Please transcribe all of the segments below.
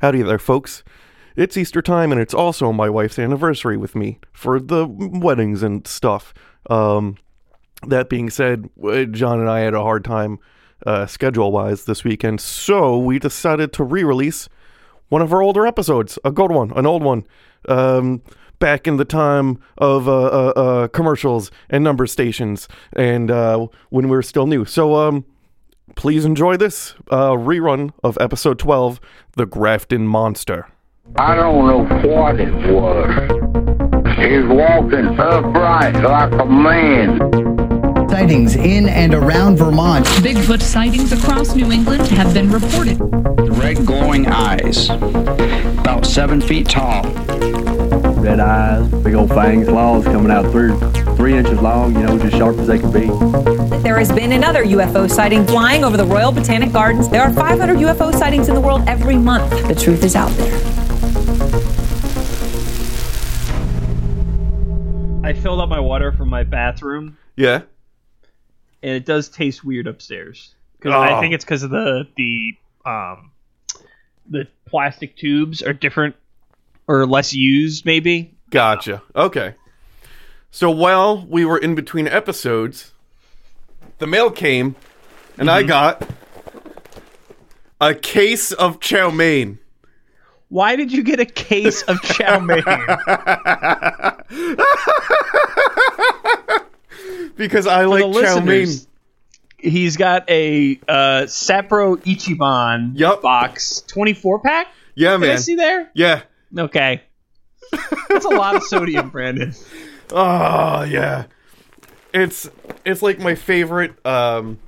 Howdy there, folks. It's Easter time, and it's also my wife's anniversary with me for the weddings and stuff. Um, that being said, uh, John and I had a hard time uh, schedule wise this weekend, so we decided to re release one of our older episodes, a good one, an old one. Um, back in the time of uh, uh, uh, commercials and number stations, and uh, when we were still new. So, um, please enjoy this uh, rerun of episode 12 The Grafton Monster. I don't know what it was. He's walking upright like a man. Sightings in and around Vermont. Bigfoot sightings across New England have been reported. Red glowing eyes, about seven feet tall. Red eyes, big old fangs, claws coming out through three inches long, you know, just sharp as they can be. There has been another UFO sighting flying over the Royal Botanic Gardens. There are 500 UFO sightings in the world every month. The truth is out there. I filled up my water from my bathroom, Yeah? and it does taste weird upstairs. Because Oh. I think it's because of the the um the plastic tubes are different or less used, maybe. Gotcha. Okay. So while we were in between episodes, the mail came, and I got a case of chow mein. Why did you get a case of chow mein? Because I For like chow mein. He's got a uh, Sapporo Ichiban Yup. box, twenty four pack. Yeah, Did I see there? Yeah. Okay, that's a lot of sodium, Brandon. Oh, yeah. It's it's like my favorite um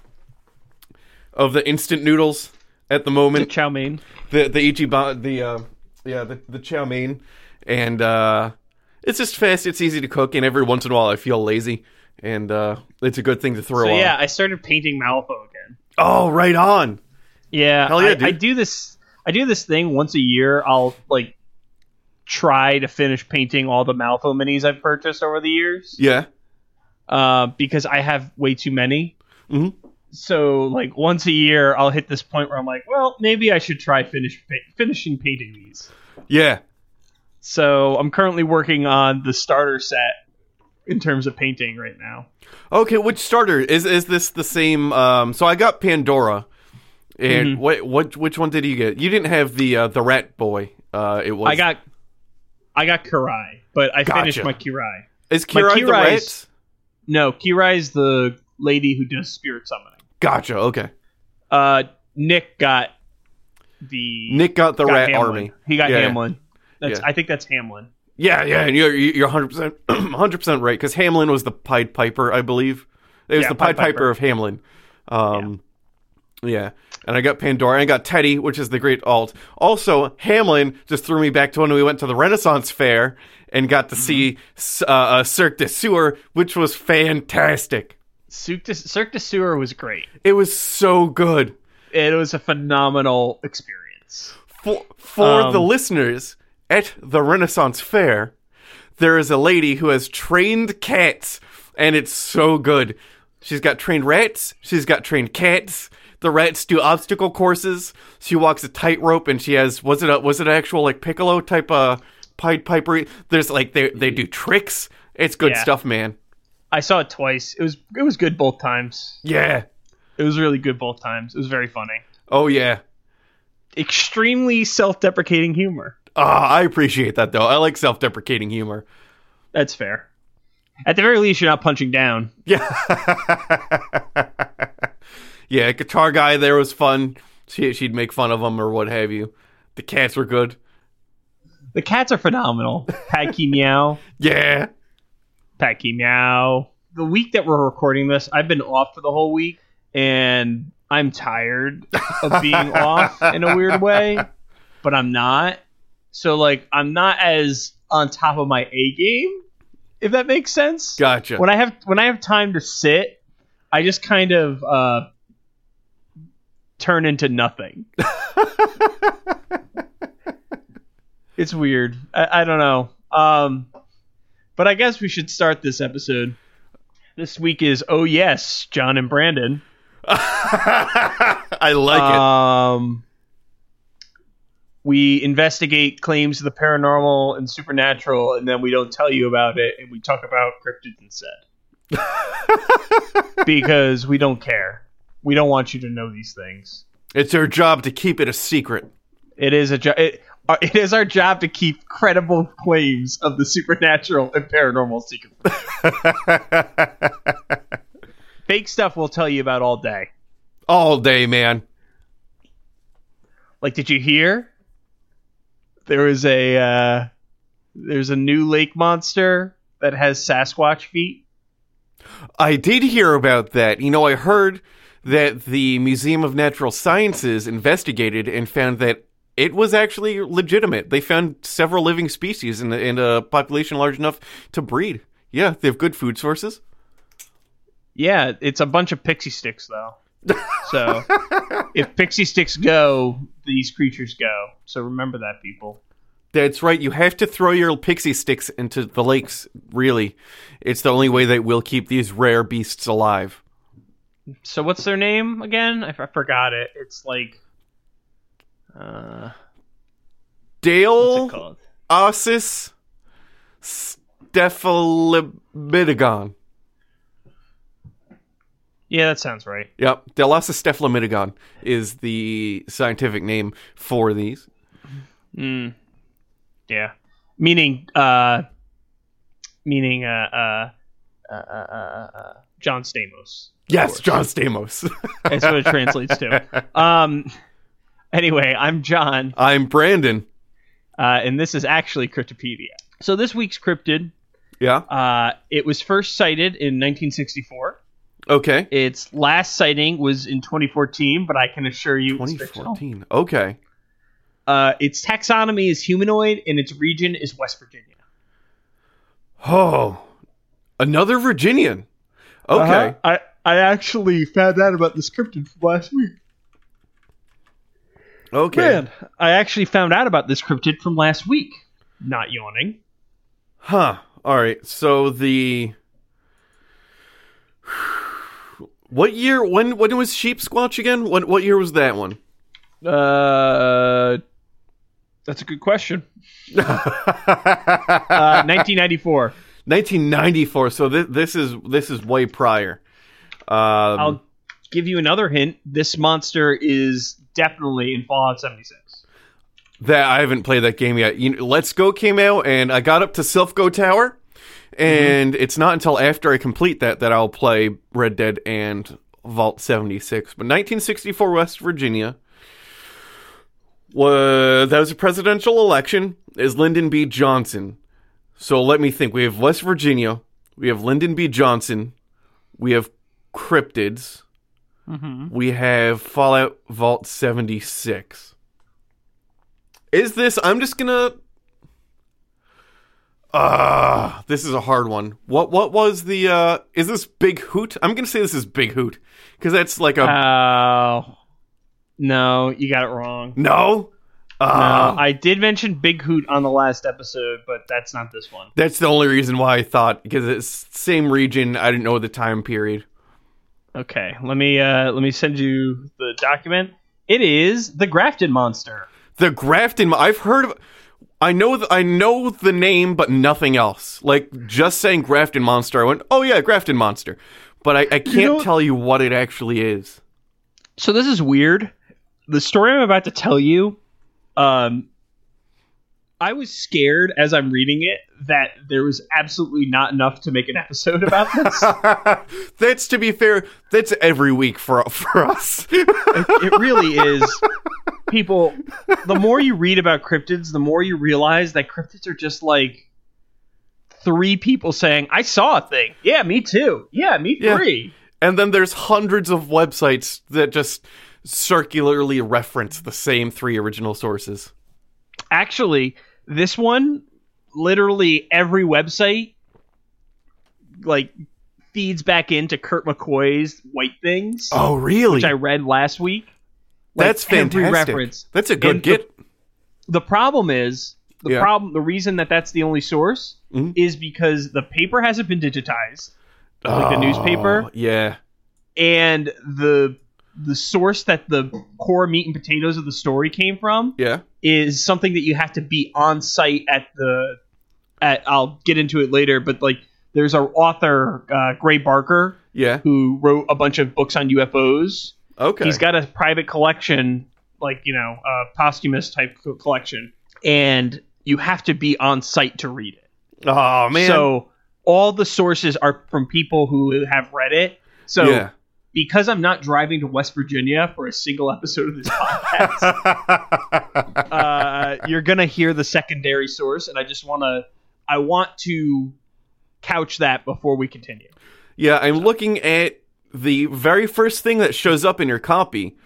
of the instant noodles at the The moment. chow mein. the the ichiban the uh, yeah the the chow mein and uh it's just fast it's easy to cook and every once in a while i feel lazy and uh it's a good thing to throw So on yeah, I started painting Malifaux again. oh right on Yeah, Hell yeah, I, dude. I do this. I do this thing once a year. I'll like try to finish painting all the Malifaux minis I've purchased over the years. yeah Uh, because I have way too many. Mhm. So like once a year, I'll hit this point where I'm like, well, maybe I should try finish pa- finishing painting these. yeah So I'm currently working on the starter set in terms of painting right now. okay which starter is is this the same um so i got pandora and Mm-hmm. what what which one did you get you didn't have the uh the rat boy uh it was I got, I got Kirai, but I finished my Kirai. is my Kirai the rat No, Kirai is the lady who does spirit summoning. gotcha okay Uh, Nick got the nick got the got rat Hamelin. army He got Yeah. Hamelin. That's Yeah. I think that's Hamelin. Yeah, yeah, and you're you're 100 percent 100 percent right because Hamelin was the Pied Piper, I believe. It was Yeah, the Pied Pied Piper. Piper. of Hamelin. Um, yeah. and I got Pandora, and I got Teddy, which is the great alt. Also, Hamelin just threw me back to when we went to the Renaissance Fair and got to Mm-hmm. see uh, uh, Cirque du Sewer, which was fantastic. Cirque du, Cirque du Sewer was great. It was so good. It was a phenomenal experience. For, for Um, the listeners at the Renaissance Fair, there is a lady who has trained cats, and it's so good. She's got trained rats, she's got trained cats. The rats do obstacle courses. She walks a tightrope, and she has was it a was it an actual like piccolo type of Pied Piper? There's like they they do tricks. It's good Yeah. stuff, man. I saw it twice. It was it was good both times. Yeah. It was really good both times. It was very funny. Oh yeah. Extremely self-deprecating humor. Ah, I appreciate that though. I like self-deprecating humor. That's fair. At the very least, you're not punching down. Yeah. yeah, guitar guy there was fun. She she'd make fun of him or what have you. The cats were good. The cats are phenomenal. Padky meow. Yeah. Padky meow. The week that we're recording this, I've been off for the whole week, and I'm tired of being off in a weird way, but I'm not. So like, I'm not as on top of my A game, if that makes sense. Gotcha. When I have when I have time to sit, I just kind of uh, turn into nothing. it's weird. I, I don't know. Um, but I guess we should start this episode. This week is oh yes, John and Brandon. I like it. Um, we investigate claims of the paranormal and supernatural, and then we don't tell you about it, and we talk about cryptids instead. because we don't care. We don't want you to know these things. It's our job to keep it a secret. It is a jo- it, uh, it is our job to keep credible claims of the supernatural and paranormal secret. Fake stuff we'll tell you about all day. All day, man. Like, did you hear? There was a uh, there's a new lake monster that has Sasquatch feet. I did hear about that. You know, I heard that the Museum of Natural Sciences investigated and found that it was actually legitimate. They found several living species in, in a population large enough to breed. Yeah, they have good food sources. Yeah, it's a bunch of pixie sticks though. So if pixie sticks go, these creatures go. So remember that, people. That's right. You have to throw your pixie sticks into the lakes, really. It's the only way that we'll keep these rare beasts alive. So what's their name again? I, f- I forgot it. It's like uh Dale? Osis Stephalimidagon. Yeah, that sounds right. Yep, Delosis stephalimidagon is the scientific name for these. Mm. Yeah. Meaning uh meaning uh uh uh, uh, uh, uh John Stamos. Of Yes. John Stamos. That's what it translates to. Um anyway, I'm John. I'm Brandon. Uh, and this is actually Cryptopedia. So this week's cryptid, Yeah. uh, it was first sighted in 1964. Okay. Its last sighting was in 2014, but I can assure you it's 2014. Okay. Uh, its taxonomy is humanoid, and its region is West Virginia. Oh, another Virginian. Okay. I I actually found out about this cryptid from last week. Okay. Man, I actually found out about this cryptid from last week. Not yawning. Huh. All right. So the what year? When when was Sheep Squatch again? What what year was that one? Uh, that's a good question. Uh, 1994. 1994. So this this is this is way prior. Um, I'll give you another hint. This monster is definitely in Fallout 76. that I haven't played that game yet. You know, Let's Go came out, and I got up to Silph Co Tower, and it's not until after I complete that that I'll play Red Dead and Vault 76. But 1964 West Virginia. Was, that was a presidential election. Is Lyndon B. Johnson. So let me think. We have West Virginia. We have Lyndon B. Johnson. We have cryptids. We have Fallout Vault 76. Is this? I'm just gonna. Ah, this is a hard one. What what was the? uh Is this Big Hoot? I'm gonna say this is Big Hoot because that's like a Oh. no, you got it wrong. no. No, Ah, I did mention Big Hoot on the last episode, but that's not this one. that's the only reason why I thought because it's same region. I didn't know the time period. Okay, let me uh, let me send you the document. It is the Grafton monster. The Grafton. I've heard of. I know. th- I know the name, but nothing else. Like just saying Grafton Monster, I went, "Oh yeah, Grafton Monster," but I, I can't know- tell you what it actually is. So this is weird. The story I'm about to tell you, um, I was scared as I'm reading it that there was absolutely not enough to make an episode about this. that's to be fair. That's every week for for us. it really is. People, the more you read about cryptids, the more you realize that cryptids are just like three people saying, "I saw a thing." Yeah, me too. Yeah, me Yeah. three. and then there's hundreds of websites that just circularly reference the same three original sources. Actually, this one, literally every website, like feeds back into Kurt McCoy's White Things, Oh, really? which I read last week. Like, that's fantastic. reference. That's a good And the- get. the problem is the Yeah. problem the reason that that's the only source Mhm. is because the paper hasn't been digitized like the Oh, newspaper Yeah. and the the source that the core meat and potatoes of the story came from Yeah. is something that you have to be on site at the at I'll get into it later, but like there's our author uh, Gray Barker Yeah. who wrote a bunch of books on UFOs. Okay. He's got a private collection, like you know, a posthumous type collection, and you have to be on site to read it. oh man. So all the sources are from people who have read it. So yeah. Because I'm not driving to West Virginia for a single episode of this podcast, uh, you're gonna hear the secondary source, and I just want to, I want to couch that before we continue. Yeah, I'm looking at the very first thing that shows up in your copy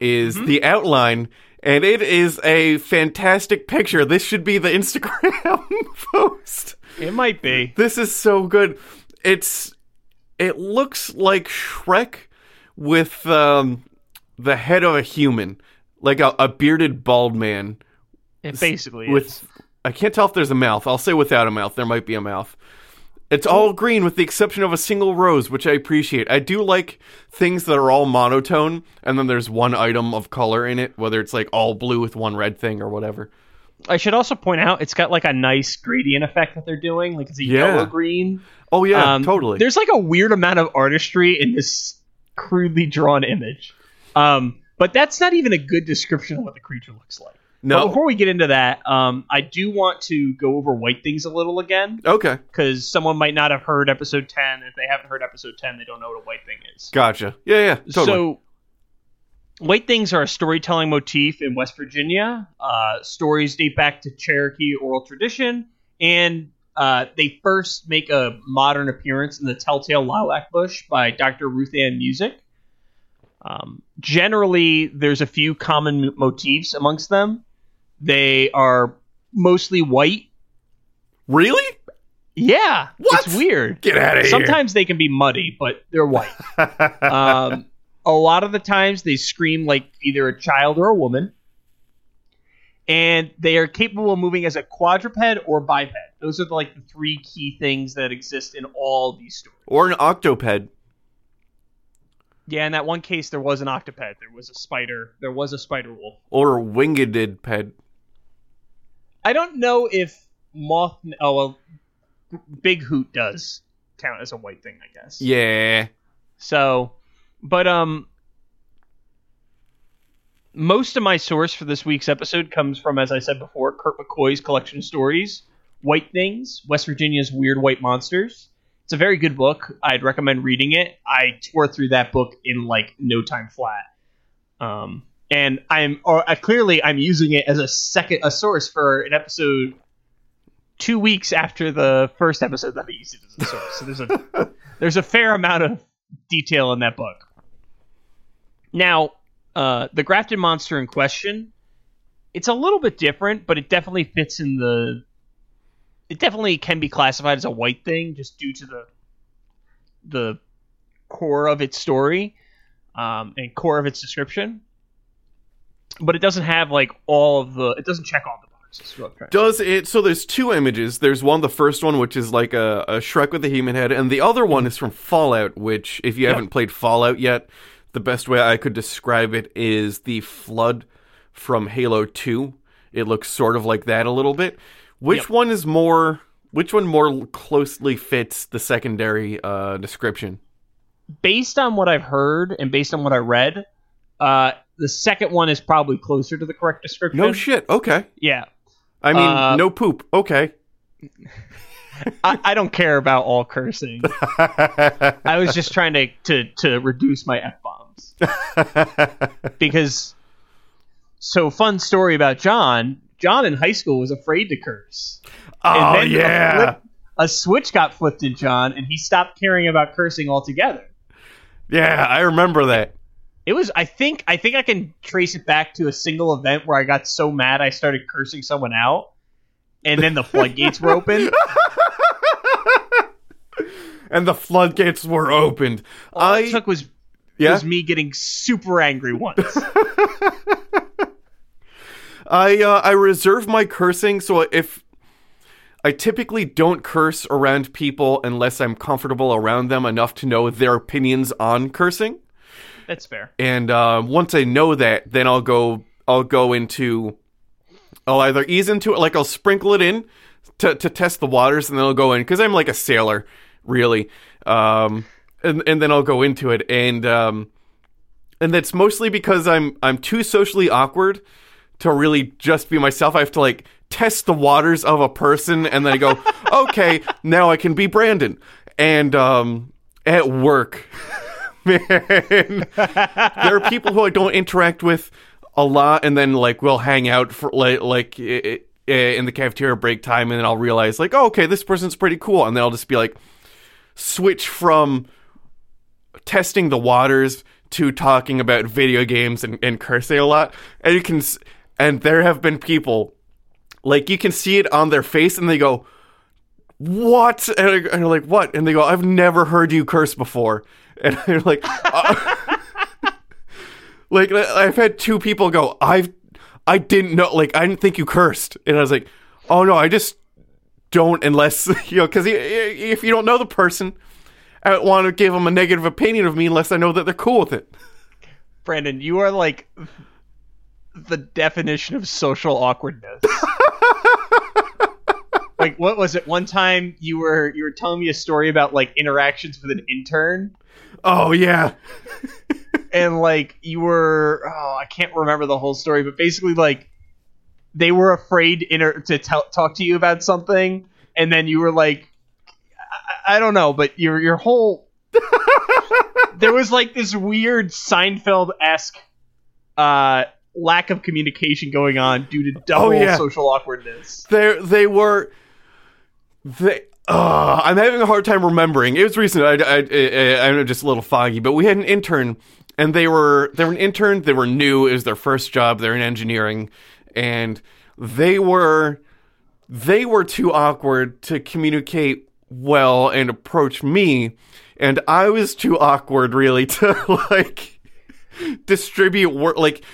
is Mm-hmm. the outline, and it is a fantastic picture. This should be the Instagram post. It might be. This is so good. It's it looks like Shrek with um, the head of a human, like a, a bearded bald man It basically with is. I can't tell if there's a mouth. I'll say without a mouth. There might be a mouth. It's all green with the exception of a single rose, which I appreciate. I do like things that are all monotone and then there's one item of color in it, whether it's like all blue with one red thing or whatever. I should also point out it's got like a nice gradient effect that they're doing, like it's a Yeah. yellow green. Oh yeah, Um, totally. There's like a weird amount of artistry in this crudely drawn image. Um, but that's not even a good description of what the creature looks like. But No. before we get into that, um, I do want to go over White Things a little again Okay. because someone might not have heard episode 10. If they haven't heard episode 10, they don't know what a White Thing is. Gotcha. Yeah, yeah, totally. So, White Things are a storytelling motif in West Virginia. Uh, stories date back to Cherokee oral tradition, and uh, they first make a modern appearance in the Telltale Lilac Bush by Dr. Ruth Ann Musick. Um, generally, there's a few common mo- motifs amongst them. They are mostly white. really? Yeah, What? it's weird. Get out of here. Sometimes they can be muddy, but they're white. um, a lot of the times they scream like either a child or a woman. And they are capable of moving as a quadruped or biped. Those are the, like the three key things that exist in all these stories. or an octoped. Yeah, in that one case, there was an octoped. There was a spider. There was a spider wolf. Or a winged ped. I don't know if moth. Oh well, Big Hoot does count as a white thing, I guess. Yeah. So, but um, most of my source for this week's episode comes from, as I said before, Kurt McCoy's collection of stories, White Things, West Virginia's Weird White Monsters. It's a very good book. I'd recommend reading it. I tore through that book in like no time flat. Um, and I'm or uh, clearly I'm using it as a second a source for an episode two weeks after the first episode that I used it as a source. So there's a there's a fair amount of detail in that book. Now, uh, the Grafton monster in question, it's a little bit different, but it definitely fits in the. It definitely can be classified as a white thing, just due to the the core of its story um, and core of its description. But it doesn't have like all of the. It doesn't check all the boxes. is what I'm trying to Does it? So there's two images. There's one, the first one, which is like a, a Shrek with a human head, and the other one is from Fallout. Which, if you haven't played Fallout yet, the best way I could describe it is the flood from Halo Two. It looks sort of like that a little bit. Which Yep. one is more? Which one more closely fits the secondary uh, description? based on what I've heard and based on what I read, uh, the second one is probably closer to the correct description. No shit. Okay. Yeah, I mean, Uh, no poop. Okay. I, I don't care about all cursing. I was just trying to to, to reduce my f bombs because. So fun story about John. John in high school was afraid to curse. oh then a flip- A switch got flipped in John, and he stopped caring about cursing altogether. Yeah, I remember that. It was I think I think I can trace it back to a single event where I got so mad I started cursing someone out and then the floodgates were open. and the floodgates were opened. All I it took was yeah. was me getting super angry once. I uh, I reserve my cursing so if I typically don't curse around people unless I'm comfortable around them enough to know their opinions on cursing. That's fair. And uh, once I know that, then I'll go. I'll go into. I'll either ease into it, like I'll sprinkle it in to to test the waters, and then I'll go in because I'm like a sailor, really. Um, and and then I'll go into it, and um, and that's mostly because I'm I'm too socially awkward to really just be myself. I have to like test the waters of a person, and then I go, okay, now I can be Brandon. And um, at work, man, there are people who I don't interact with a lot, and then like we'll hang out for like like i- i- in the cafeteria break time, and then I'll realize like, oh, okay, this person's pretty cool, and then I'll just be like, switch from testing the waters to talking about video games and, and cursing a lot, and you can, and there have been people like you can see it on their face, and they go. What? And, you're like, what? And they go, I've never heard you curse before. And you're like, uh, like I've had two people go, I've, I didn't know, like I didn't think you cursed, and I was like, oh no, I just don't unless you know, because if you don't know the person, I don't want to give them a negative opinion of me unless I know that they're cool with it. Brandon, you are like the definition of social awkwardness. like what was it? One time you were you were telling me a story about like interactions with an intern Oh yeah, and like you were oh I can't remember the whole story, but basically like they were afraid inter- to tell talk to you about something, and then you were like I, don't know, but your your whole there was like this weird Seinfeld esque uh, lack of communication going on due to double Oh, yeah. social awkwardness. they they were they. Uh, I'm having a hard time remembering. It was recent. I, I, I, I'm just a little foggy, but we had an intern, and they were they were an intern. They were new. It was their first job. They're in engineering, and they were they were too awkward to communicate well and approach me, and I was too awkward really to like distribute work like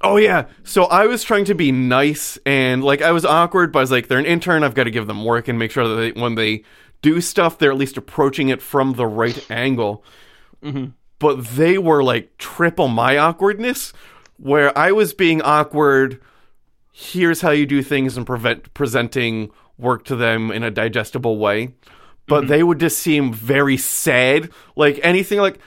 Oh yeah. So I was trying to be nice and like I was awkward, but I was like, they're an intern. I've got to give them work and make sure that they, when they do stuff, they're at least approaching it from the right angle. Mm-hmm. But they were like triple my awkwardness, where I was being awkward. Here's how you do things and prevent presenting work to them in a digestible way. But mm-hmm. they would just seem very sad. Like anything like,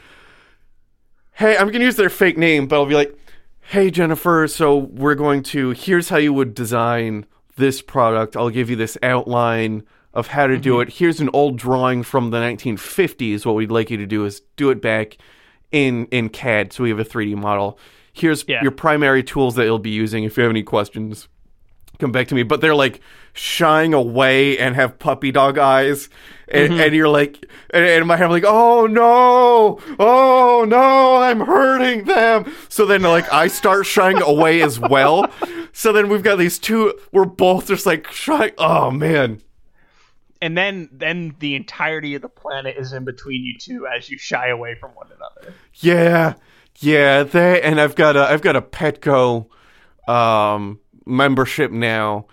hey, I'm gonna use their fake name, but I'll be like, hey Jennifer, so we're going to here's how you would design this product. I'll give you this outline of how to do mm-hmm. it. Here's an old drawing from the 1950s. What we'd like you to do is do it back in in CAD, so we have a 3D model. Here's Yeah. your primary tools that you'll be using. If you have any questions, come back to me. But they're like shying away and have puppy dog eyes. And, and you're like, and, and in my head, I'm like, oh no, oh no, I'm hurting them. So then, like, I start shying away as well. So then we've got these two, we're both just like shying. Oh man. And then then the entirety of the planet is in between you two as you shy away from one another. Yeah, yeah. They and I've got a I've got a Petco um, membership now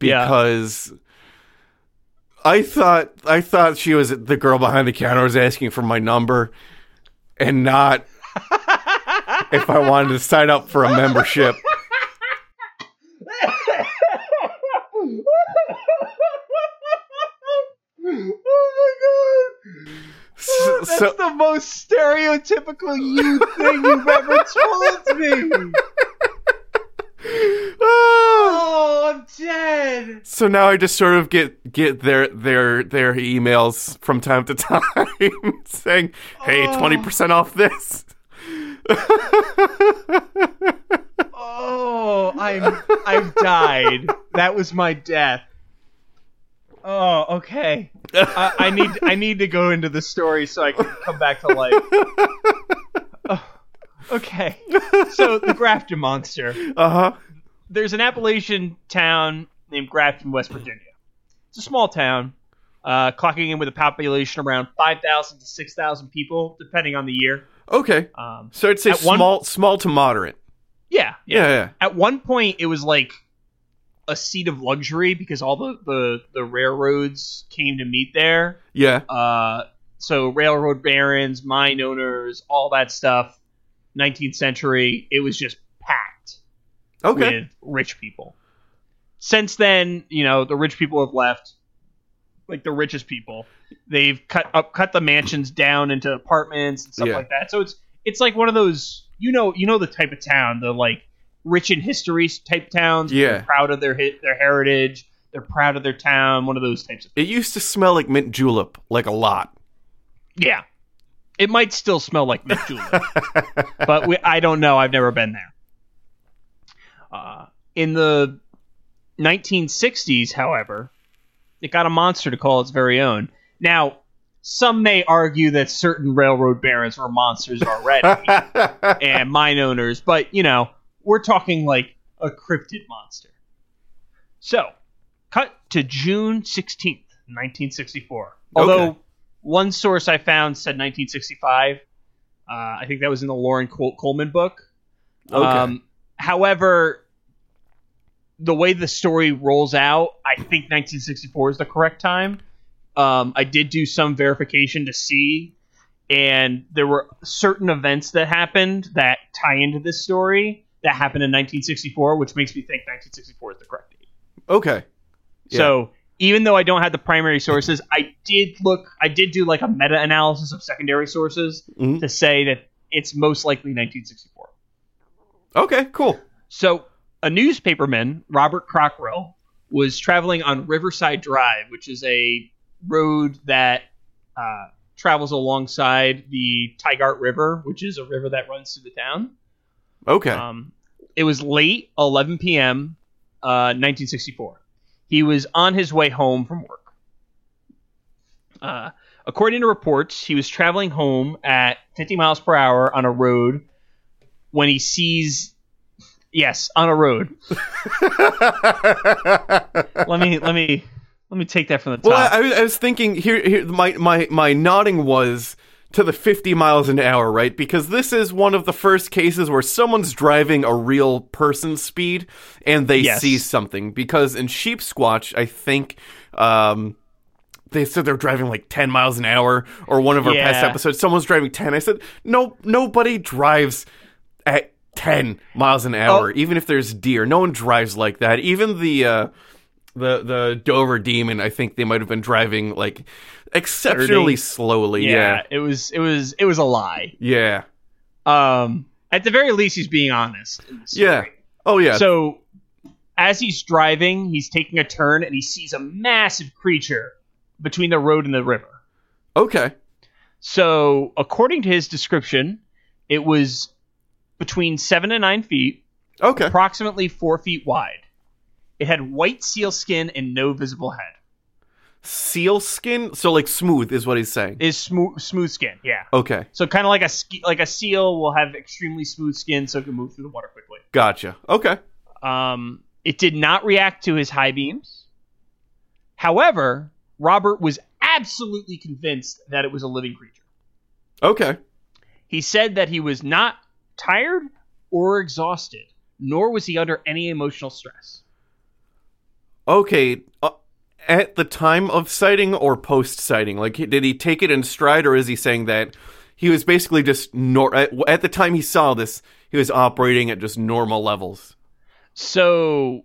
Yeah. because I thought I thought she was the girl behind the counter was asking for my number and not if I wanted to sign up for a membership. oh my god! So, That's so- the most stereotypical you thing you've ever told me. Ah! Oh, I'm dead. So now I just sort of get get their their their emails from time to time saying, "Hey, twenty percent off this." Oh, I'm I've died. That was my death. Oh, okay. I, I need I need to go into the story so I can come back to life. Okay. So the Grafton monster. Uh huh. There's an Appalachian town named Grafton, West Virginia. It's a small town, uh, clocking in with a population around five thousand to six thousand people, depending on the year. Okay. Um, So I'd say At one- small small to moderate. yeah, Yeah, yeah. at one point it was like a seat of luxury because all the, the, the railroads came to meet there. Yeah. Uh, so railroad barons, mine owners, all that stuff. 19th century, it was just packed Okay. with rich people. Since then, you know, the rich people have left. Like the richest people, they've cut up, cut the mansions down into apartments and stuff Yeah. like that. So it's it's like one of those, you know, you know the type of town, the like rich in history type towns. Yeah. they're proud of their hit, their heritage. They're proud of their town. One of those types of It used to smell like mint julep, like a lot. yeah. It might still smell like julep, but we, I don't know. I've never been there. Uh, in the 1960s, however, it got a monster to call its very own. Now, some may argue that certain railroad barons were monsters already and mine owners, but you know, we're talking like a cryptid monster. So, cut to June 16th, 1964. Although Okay. One source I found said 1965. Uh, I think that was in the Loren Col- Coleman book. Okay. Um, however, the way the story rolls out, I think 1964 is the correct time. Um, I did do some verification to see, and there were certain events that happened that tie into this story that happened in 1964, which makes me think 1964 is the correct date. okay. Yeah. So even though I don't have the primary sources, I did look. I did do like a meta analysis of secondary sources Mhm. to say that it's most likely 1964. Okay, cool. So, a newspaperman, Robert Cockrell, was traveling on Riverside Drive, which is a road that uh, travels alongside the Tygart River, which is a river that runs through the town. Okay. Um, it was late, 11 p.m., uh, 1964. He was on his way home from work. Uh, according to reports, he was traveling home at 50 miles per hour on a road when he sees, yes, on a road. let me let me let me take that from the top. well, I, I was- thinking here. Here, my my my nodding was to the 50 miles an hour, right? Because this is one of the first cases where someone's driving a real person's speed and they Yes. see something. Because in Sheep Squatch, I think. Um, they said they're driving like 10 miles an hour or one of our past episodes someone's driving 10 i said no nobody drives at 10 miles an hour Oh. even if there's deer no one drives like that even the uh the the dover demon i think they might have been driving like exceptionally 30. slowly yeah, yeah it was it was it was a lie. yeah Um, at the very least, he's being honest. in the story. yeah oh yeah So, as he's driving, he's taking a turn and he sees a massive creature between the road and the river. okay So, according to his description, it was between seven and nine feet, okay approximately four feet wide. It had white seal skin and no visible head. seal skin so like smooth is what he's saying Is smooth smooth skin, yeah. okay So kind of like a ski- like a seal will have extremely smooth skin, so it can move through the water quickly. gotcha okay Um, it did not react to his high beams. However, Robert was absolutely convinced that it was a living creature. okay He said that he was not tired or exhausted, nor was he under any emotional stress. Okay, uh, at the time of sighting or post sighting, like did he take it in stride, or is he saying that he was basically just nor at, at the time he saw this, he was operating at just normal levels? So,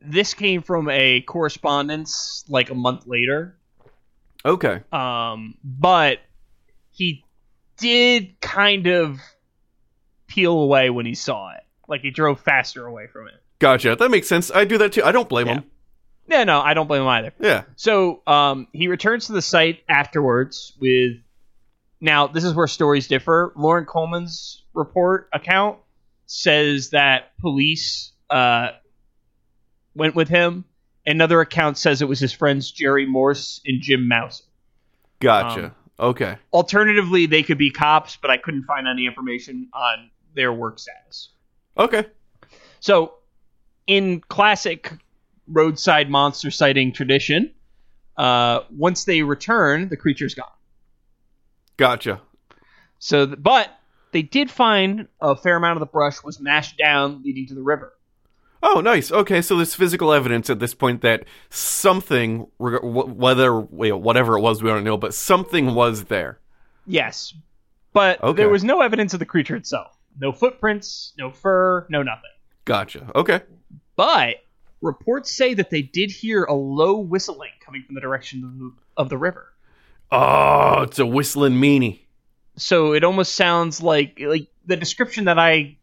this came from a correspondence like a month later. Okay, Um, but he did kind of peel away when he saw it. Like he drove faster away from it. gotcha. That makes sense. I do that too. I don't blame him. Yeah, no, I don't blame him either. Yeah. So um, he returns to the site afterwards with. Now, this is where stories differ. Loren Coleman's report account says that police uh, went with him. Another account says it was his friends Jerry Morse and Jim Mouse. Gotcha. Um, okay. Alternatively, they could be cops, but I couldn't find any information on their work status. Okay. So, in classic roadside monster sighting tradition, uh, once they return, the creature's gone. Gotcha. So, th- but they did find a fair amount of the brush was mashed down, leading to the river. Oh, nice. Okay, so there's physical evidence at this point that something, whether whatever it was, we don't know, but something was there. Yes, but Okay. there was no evidence of the creature itself. No footprints, no fur, no nothing. Gotcha. Okay. But reports say that they did hear a low whistling coming from the direction of the, of the river. Oh, it's a whistling meanie. So it almost sounds like like the description that I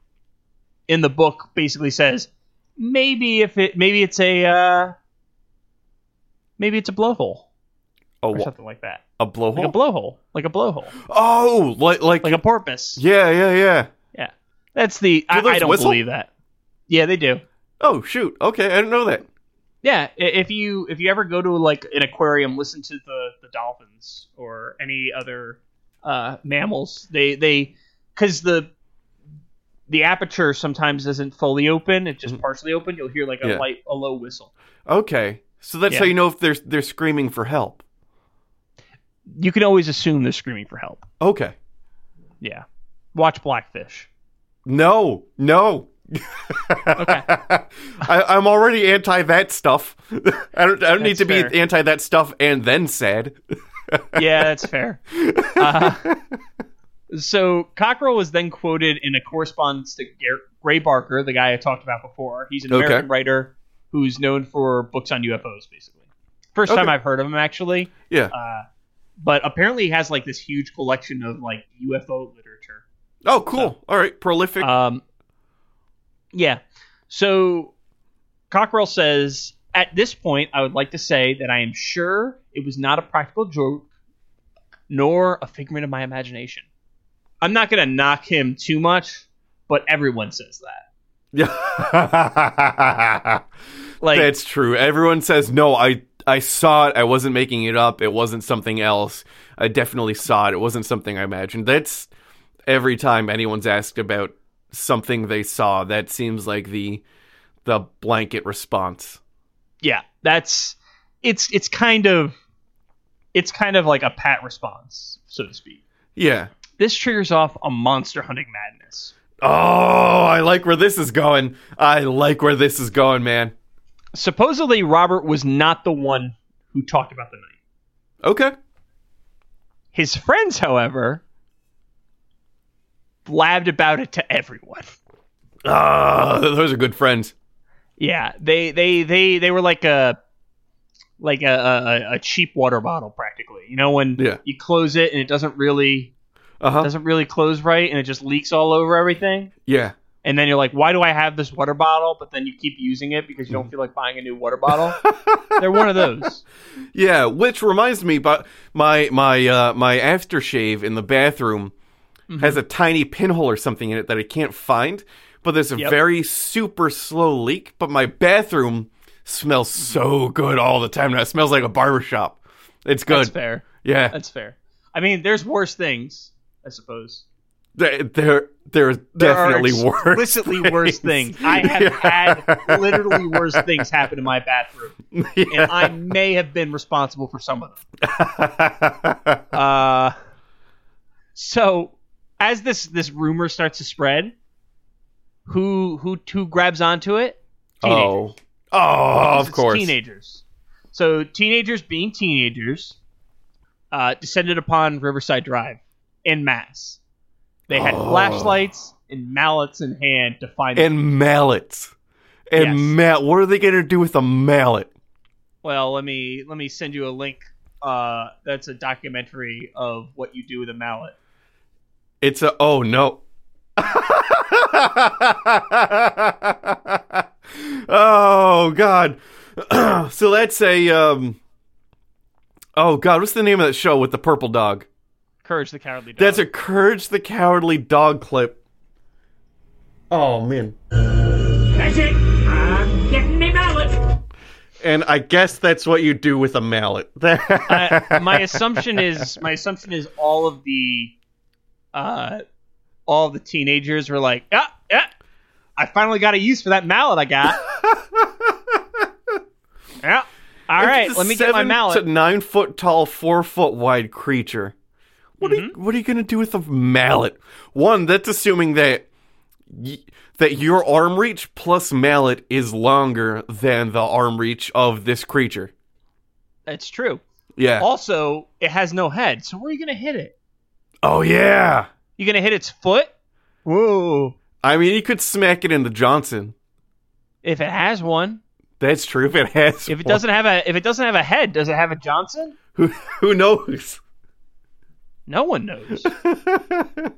in the book basically says maybe if it maybe it's a uh, maybe it's a blowhole Oh, or something like that. a blowhole. Like a blowhole, like a blowhole, oh, like like, like a porpoise. yeah, yeah, yeah. Yeah, that's the. I, I don't whistle? believe that. Yeah, they do. Oh, shoot. Okay, I didn't know that. Yeah, if you if you ever go to like an aquarium, listen to the the dolphins or any other uh, mammals. They they because the the aperture sometimes isn't fully open; it's just partially open. You'll hear like a Mm-hmm. Yeah. light a low whistle. Okay, so that's Yeah. how you know if they're they're screaming for help. You can always assume they're screaming for help. Okay. Yeah, watch Blackfish. No, no. Okay. I, I'm already anti that stuff. I don't. I don't need to be anti that stuff and then sad. yeah, that's fair. Uh, so Cockrell was then quoted in a correspondence to Gar- Gray Barker, the guy I talked about before. He's an Okay. American writer who's known for books on UFOs, basically. First Okay. time I've heard of him, actually. Yeah. Uh, but apparently he has like this huge collection of like UFO literature. oh, cool. All right. Prolific. Um, yeah. So Cockrell says, at this point, I would like to say that I am sure it was not a practical joke, nor a figment of my imagination. I'm not going to knock him too much, but everyone says that. yeah. Like, That's true. Everyone says no. I I saw it. I wasn't making it up. It wasn't something else. I definitely saw it. It wasn't something I imagined. That's every time anyone's asked about something they saw. That seems like the the blanket response. yeah, that's it's it's kind of it's kind of like a pat response, so to speak. Yeah. This triggers off a monster hunting madness. Oh, I like where this is going. I like where this is going, man. Supposedly, Robert was not the one who talked about the night. Okay. His friends, however, blabbed about it to everyone. Ah, those are good friends. Yeah, they they they they were like a like a, a, a cheap water bottle practically. You know when Yeah. you close it and it doesn't really Uh huh. doesn't really close right and it just leaks all over everything. Yeah. And then you're like, why do I have this water bottle? But then you keep using it because you Mm-hmm. don't feel like buying a new water bottle. They're one of those. Yeah, which reminds me, but my my uh, my aftershave in the bathroom Mm-hmm. has a tiny pinhole or something in it that I can't find. But there's a Yep. very super slow leak. But my bathroom smells so good all the time. Now it smells like a barbershop. It's good. That's fair. Yeah, That's fair. I mean, there's worse things, I suppose. there there there's There definitely are worse. explicitly worse things. I have Yeah. had literally worse things happen in my bathroom, and I may have been responsible for some of them. Uh, so as this this rumor starts to spread, who who who grabs onto it? oh, oh, Because of course. teenagers. So teenagers being teenagers, uh, descended upon Riverside Drive in mass. They had Oh. flashlights and mallets in hand to find. And mallets. And Yes. mallet. What are they gonna do with a mallet? well, let me let me send you a link. Uh, that's a documentary of what you do with a mallet. It's a oh no. oh god. so that's a um Oh god, what's the name of that show with the purple dog? Courage the Cowardly Dog. That's a Courage the Cowardly Dog clip. Oh man. That's it. I'm getting me mallet. And I guess that's what you do with a mallet. uh, my assumption is my assumption is all of the uh all the teenagers were like, yeah, yeah, I finally got a use for that mallet I got. yeah. All right, It's a let me get my mallet. To nine foot tall, four foot wide creature. What are you, Mm-hmm. what are you gonna do with a mallet? One, that's assuming that y- that your arm reach plus mallet is longer than the arm reach of this creature. That's true. Yeah. Also, it has no head, so where are you gonna hit it? Oh yeah. You gonna hit its foot? Whoa! I mean, you could smack it into Johnson. If it has one, That's true. If it has, if it one. doesn't have a if it doesn't have a head, does it have a Johnson? who who knows? No one knows.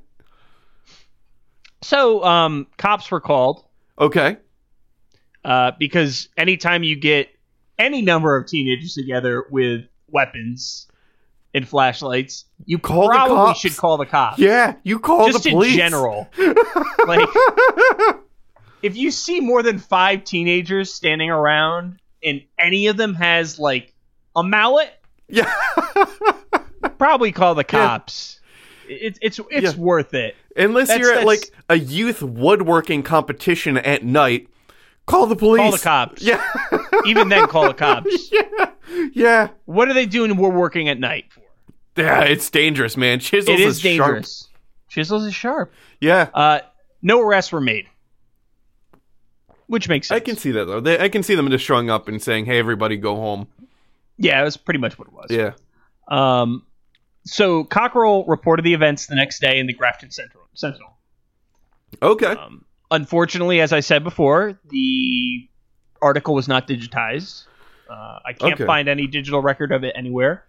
so, um, cops were called Okay. uh, because anytime you get any number of teenagers together with weapons and flashlights, you Call the probably cops. should call the cops. Yeah, you call the cops. just the in police. general. like, if you see more than five teenagers standing around and any of them has like a mallet, Yeah. probably call the cops. It's it's it's Yeah. worth it. Unless That's- you're at that's- like a youth woodworking competition at night, call the police. Call the cops. Yeah. Even then, call the cops. yeah. Yeah. What are they doing? We're working at night. Yeah, it's dangerous, man. Chisels It is sharp. dangerous. Chisels is sharp. Yeah. Uh, no arrests were made, which makes sense. I can see that though. They, I can see them just showing up and saying, "Hey, everybody, go home." Yeah, it was pretty much what it was. Yeah. Um, so Cockrell reported the events the next day in the Grafton Central Sentinel. Okay. Um, unfortunately, as I said before, the article was not digitized. Uh, I can't Okay. find any digital record of it anywhere,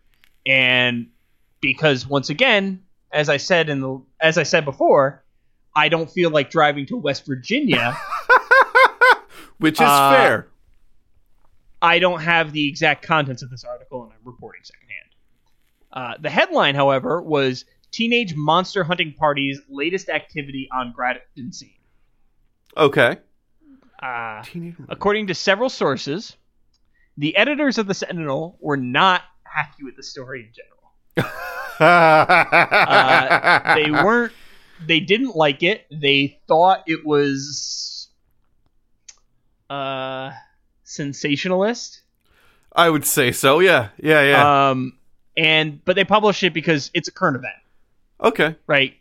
and because once again, as I said in the as I said before, I don't feel like driving to West Virginia. Which is uh, fair. I don't have the exact contents of this article, and I'm reporting secondhand. Uh, the headline, however, was "Teenage Monster Hunting Party's Latest Activity on Grafton Scene." Okay. Uh, according to several sources, the editors of the Sentinel were not happy with the story in general. Uh, they weren't. They didn't like it. They thought it was uh, sensationalist. I would say so. Yeah. Yeah. Yeah. Um, and but they published it because it's a current event, okay. right?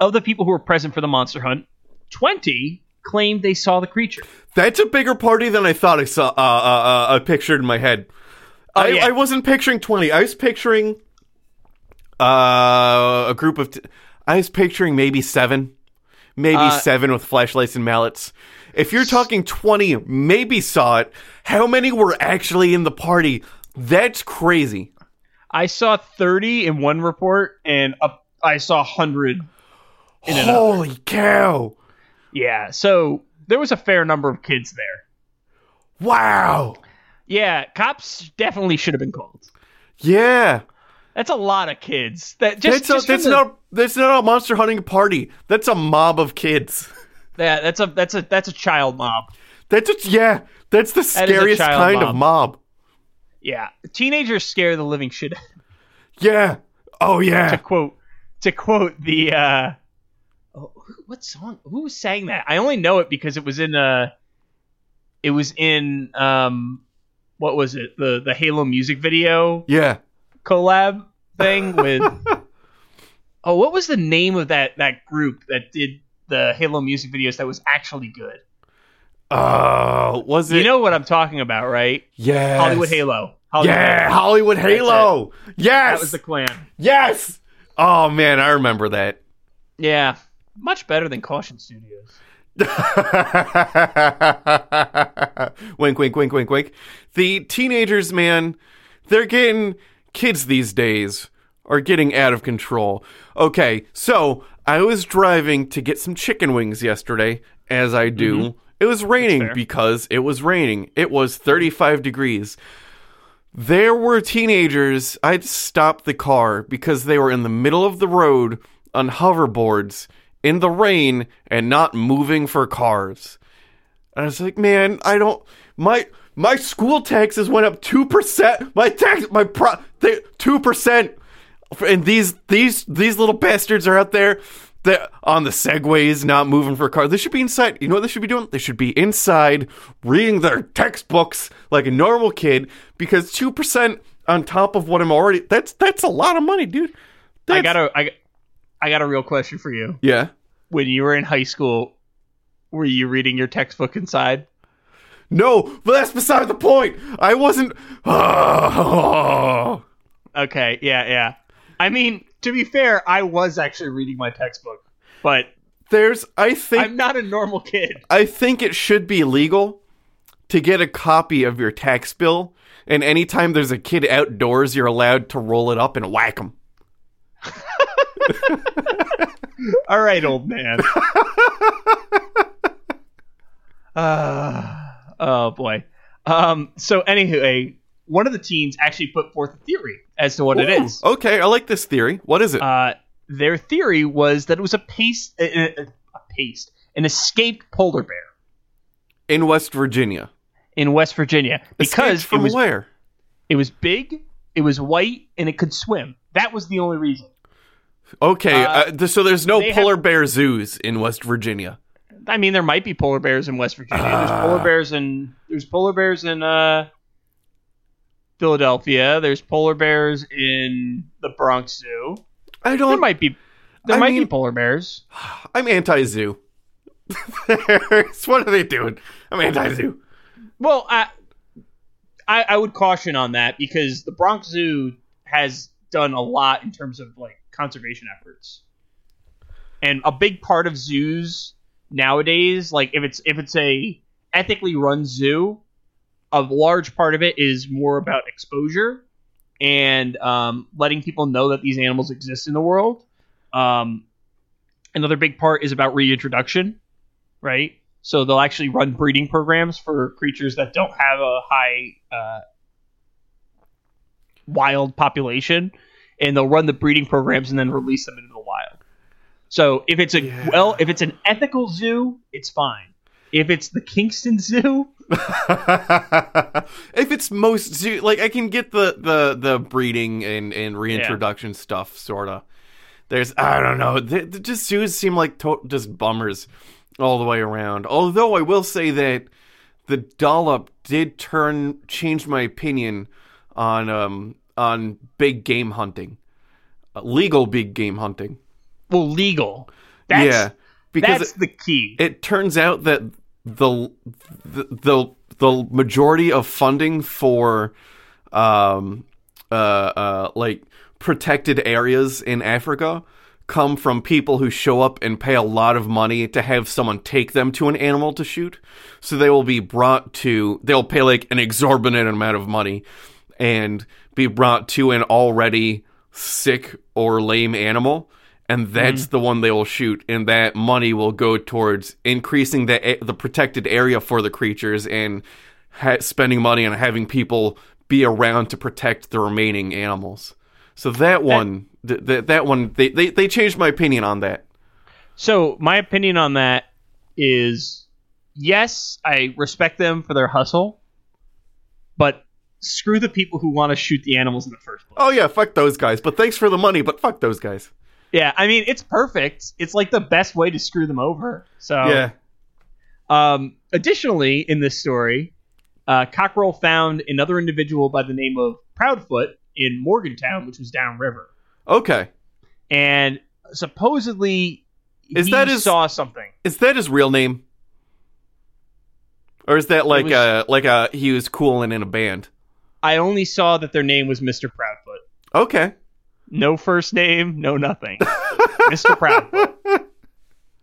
Of the people who were present for the monster hunt, twenty claimed they saw the creature. That's a bigger party than I thought I saw. Uh, uh, uh, I pictured in my head. I, Oh, yeah. I wasn't picturing twenty. I was picturing uh, a group of. T- I was picturing maybe seven, maybe Uh, seven with flashlights and mallets. If you're talking twenty, maybe saw it. How many were actually in the party? That's crazy. I saw thirty in one report, and up, I saw hundred in another. Holy cow! Yeah, so there was a fair number of kids there. Wow. Yeah, cops definitely should have been called. Yeah. That's a lot of kids. That just, that's a, that's the- not that's not a monster hunting party. That's a mob of kids. Yeah, that's a that's a that's a child mob. That's a, yeah. That's the That scariest kind mob. of mob. Yeah, teenagers scare the living shit. out of me. Yeah. Oh to yeah. quote to quote the uh oh, what song who sang that i only know it because it was in uh it was in um what was it the the halo music video Yeah. collab thing with oh what was the name of that that group that did the halo music videos that was actually good Oh, was it? you know what i'm talking about right Yeah, hollywood halo hollywood Yeah, Halo. Hollywood Halo. Yes. that was the clan yes. Oh man, I remember that. yeah much better than caution studios wink, wink, wink, wink, wink. The teenagers, man, they're getting kids these days are getting out of control. Okay, so I was driving to get some chicken wings yesterday, as I do. Mm-hmm. It was raining because it was raining. It was 35 degrees. There were teenagers. I'd stopped the car because they were in the middle of the road on hoverboards in the rain and not moving for cars. And I was like, man, I don't. My my school taxes went up two percent. My tax, my pro, two percent. And these these these little bastards are out there. That on the segways, not moving for cars. They should be inside. You know what they should be doing? They should be inside, reading their textbooks like a normal kid. Because two percent on top of what I'm already. That's that's a lot of money, dude. i That's- got a I, I got a real question for you Yeah. when you were in high school Were you reading your textbook inside? No, but that's beside the point. I wasn't. Okay, yeah, yeah. I mean, to be fair, I was actually reading my textbook, but There's, I think, I'm not a normal kid. I think it should be legal to get a copy of your tax bill, and anytime there's a kid outdoors, you're allowed to roll it up and whack him. All right, old man. uh, oh boy. Um. So anyway, one of the teens actually put forth a theory as to what it Ooh, is. Okay, I like this theory. What is it? Uh, their theory was that it was a paste, a, a, a paste, an escaped polar bear In West Virginia. in West Virginia because Escaped from it was where? it was big, it was white, and it could swim. That was the only reason. Okay, Uh, uh, th- so there's no polar have- bear zoos in West Virginia. I mean, there might be polar bears in West Virginia. There's Ah. polar bears in there's polar bears in uh, Philadelphia. There's polar bears in the Bronx Zoo. I don't. There might be there I might mean- be polar bears. I'm anti-zoo. what are they doing? I'm anti-zoo. Well, I, I I would caution on that because the Bronx Zoo has done a lot in terms of like conservation efforts, and a big part of zoos nowadays, like if it's if it's a ethically run zoo, a large part of it is more about exposure and um, letting people know that these animals exist in the world. Um, another big part is about reintroduction, right? So they'll actually run breeding programs for creatures that don't have a high uh, wild population, and they'll run the breeding programs and then release them into the wild. So if it's a Yeah. well, if it's an ethical zoo, it's fine. If it's the Kingston Zoo, if it's most like I can get the the the breeding and and reintroduction stuff, sorta. There's I don't know, they, they just zoos seem like to- just bummers all the way around. Although I will say that the dollop did turn change my opinion on um on big game hunting, uh, legal big game hunting. well, legal. That's, yeah, because that's it- the key. it turns out that the the the, majority of funding for um uh uh like protected areas in Africa come from people who show up and pay a lot of money to have someone take them to an animal to shoot. So they will be brought to they'll pay like an exorbitant amount of money and be brought to an already sick or lame animal and that's mm. the one they will shoot and that money will go towards increasing the the protected area for the creatures and ha- spending money on having people be around to protect the remaining animals. So that one th- th- that one they, they they changed my opinion on that. So my opinion on that is yes, I respect them for their hustle, but screw the people who want to shoot the animals in the first place. oh yeah fuck those guys but thanks for the money but fuck those guys Yeah, I mean it's perfect. It's like the best way to screw them over. So yeah Um, additionally, in this story, uh, Cockrell found another individual by the name of Proudfoot in Morgantown, which was downriver, okay and supposedly Is he that his- saw something. is that his real name or is that like was- uh like a he was cool and in a band I only saw that their name was Mr. Proudfoot. okay No first name, no nothing. Mr. Proudfoot.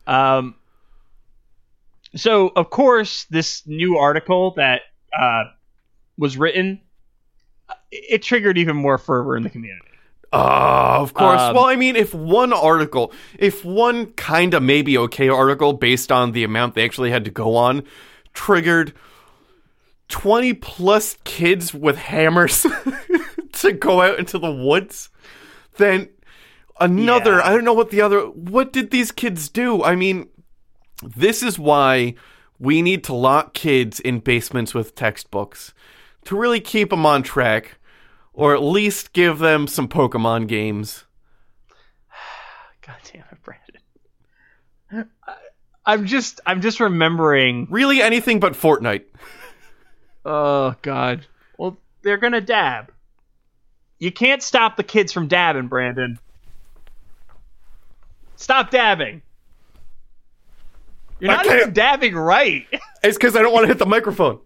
Um, so, of course, this new article that uh, was written, it it triggered even more fervor in the community. Oh, of course. Um, well, I mean, if one article, if one kind of maybe okay article based on the amount they actually had to go on triggered 20 plus kids with hammers to go out into the woods, then another, Yeah. I don't know what the other, what did these kids do? I mean, this is why we need to lock kids in basements with textbooks to really keep them on track or at least give them some Pokemon games. God damn it, Brandon. I, I'm just, I'm just remembering. Really anything but Fortnite. Oh God. Well, they're gonna dab. You can't stop the kids from dabbing, Brandon. Stop dabbing. You're I not can't- even dabbing right. It's because I don't want to hit the microphone.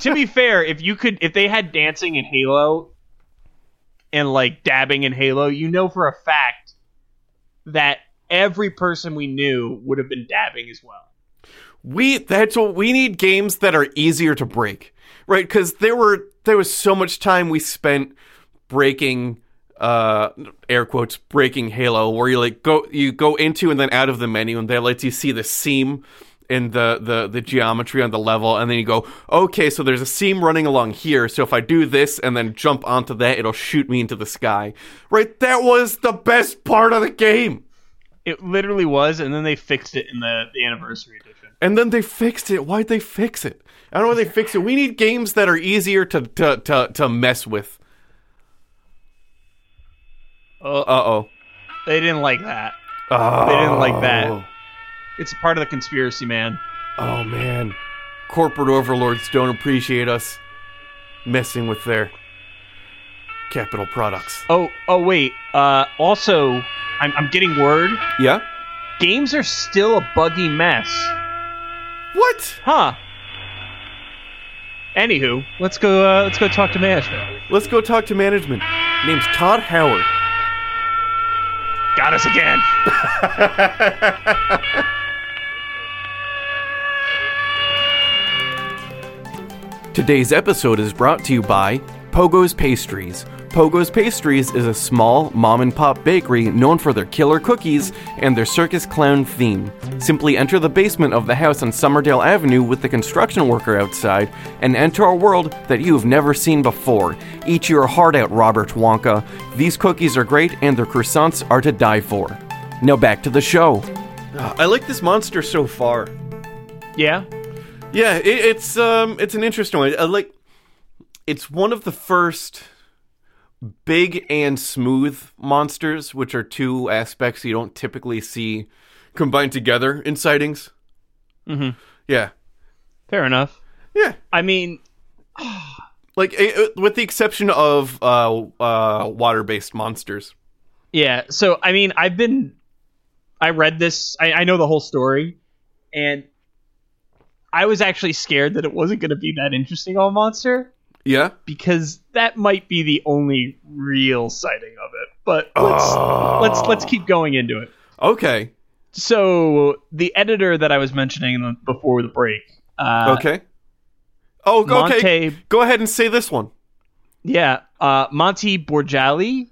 to be fair, if you could, if they had dancing in Halo and like dabbing in Halo, you know for a fact that every person we knew would have been dabbing as well. We that's what we need games that are easier to break, right? Because there were there was so much time we spent breaking, uh, air quotes breaking Halo, where you like go you go into and then out of the menu, and that lets you see the seam in the the the geometry on the level, and then you go, okay, so there's a seam running along here, so if I do this and then jump onto that, it'll shoot me into the sky, right? That was the best part of the game. It literally was, and then they fixed it in the, the anniversary edition. And then they fixed it. Why'd they fix it? I don't know why they fix it. We need games that are easier to to to, to mess with. Uh oh. They didn't like that. Oh. They didn't like that. It's part of the conspiracy, man. Oh man. Corporate overlords don't appreciate us messing with their capital products. Oh, oh wait. Uh, also, I'm, I'm getting word. Yeah? Games are still a buggy mess. What? Huh. Anywho, let's go. Uh, let's go talk to management. Let's go talk to management. Name's Todd Howard. Got us again. Today's episode is brought to you by Pogo's Pastries. Pogo's Pastries is a small mom and pop bakery known for their killer cookies and their circus clown theme. Simply enter the basement of the house on Summerdale Avenue with the construction worker outside and enter a world that you have never seen before. Eat your heart out, Robert Wonka. These cookies are great and their croissants are to die for. Now back to the show. I like this monster so far. Yeah. Yeah, it, it's um, it's an interesting one. I like, it's one of the first big and smooth monsters, which are two aspects you don't typically see combined together in sightings. Mm-hmm. Yeah, Fair enough. yeah. I mean, Like, with the exception of uh, uh, water-based monsters. yeah. So I mean, I've been. I read this. I, I know the whole story, and I was actually scared that it wasn't going to be that interesting of a monster Yeah. because that might be the only real sighting of it. But let's let's let's keep going into it. Okay. So the editor that I was mentioning before the break. Uh, okay. Oh, okay. Monte- Go ahead and say this one. Yeah, uh, Monty Borgali,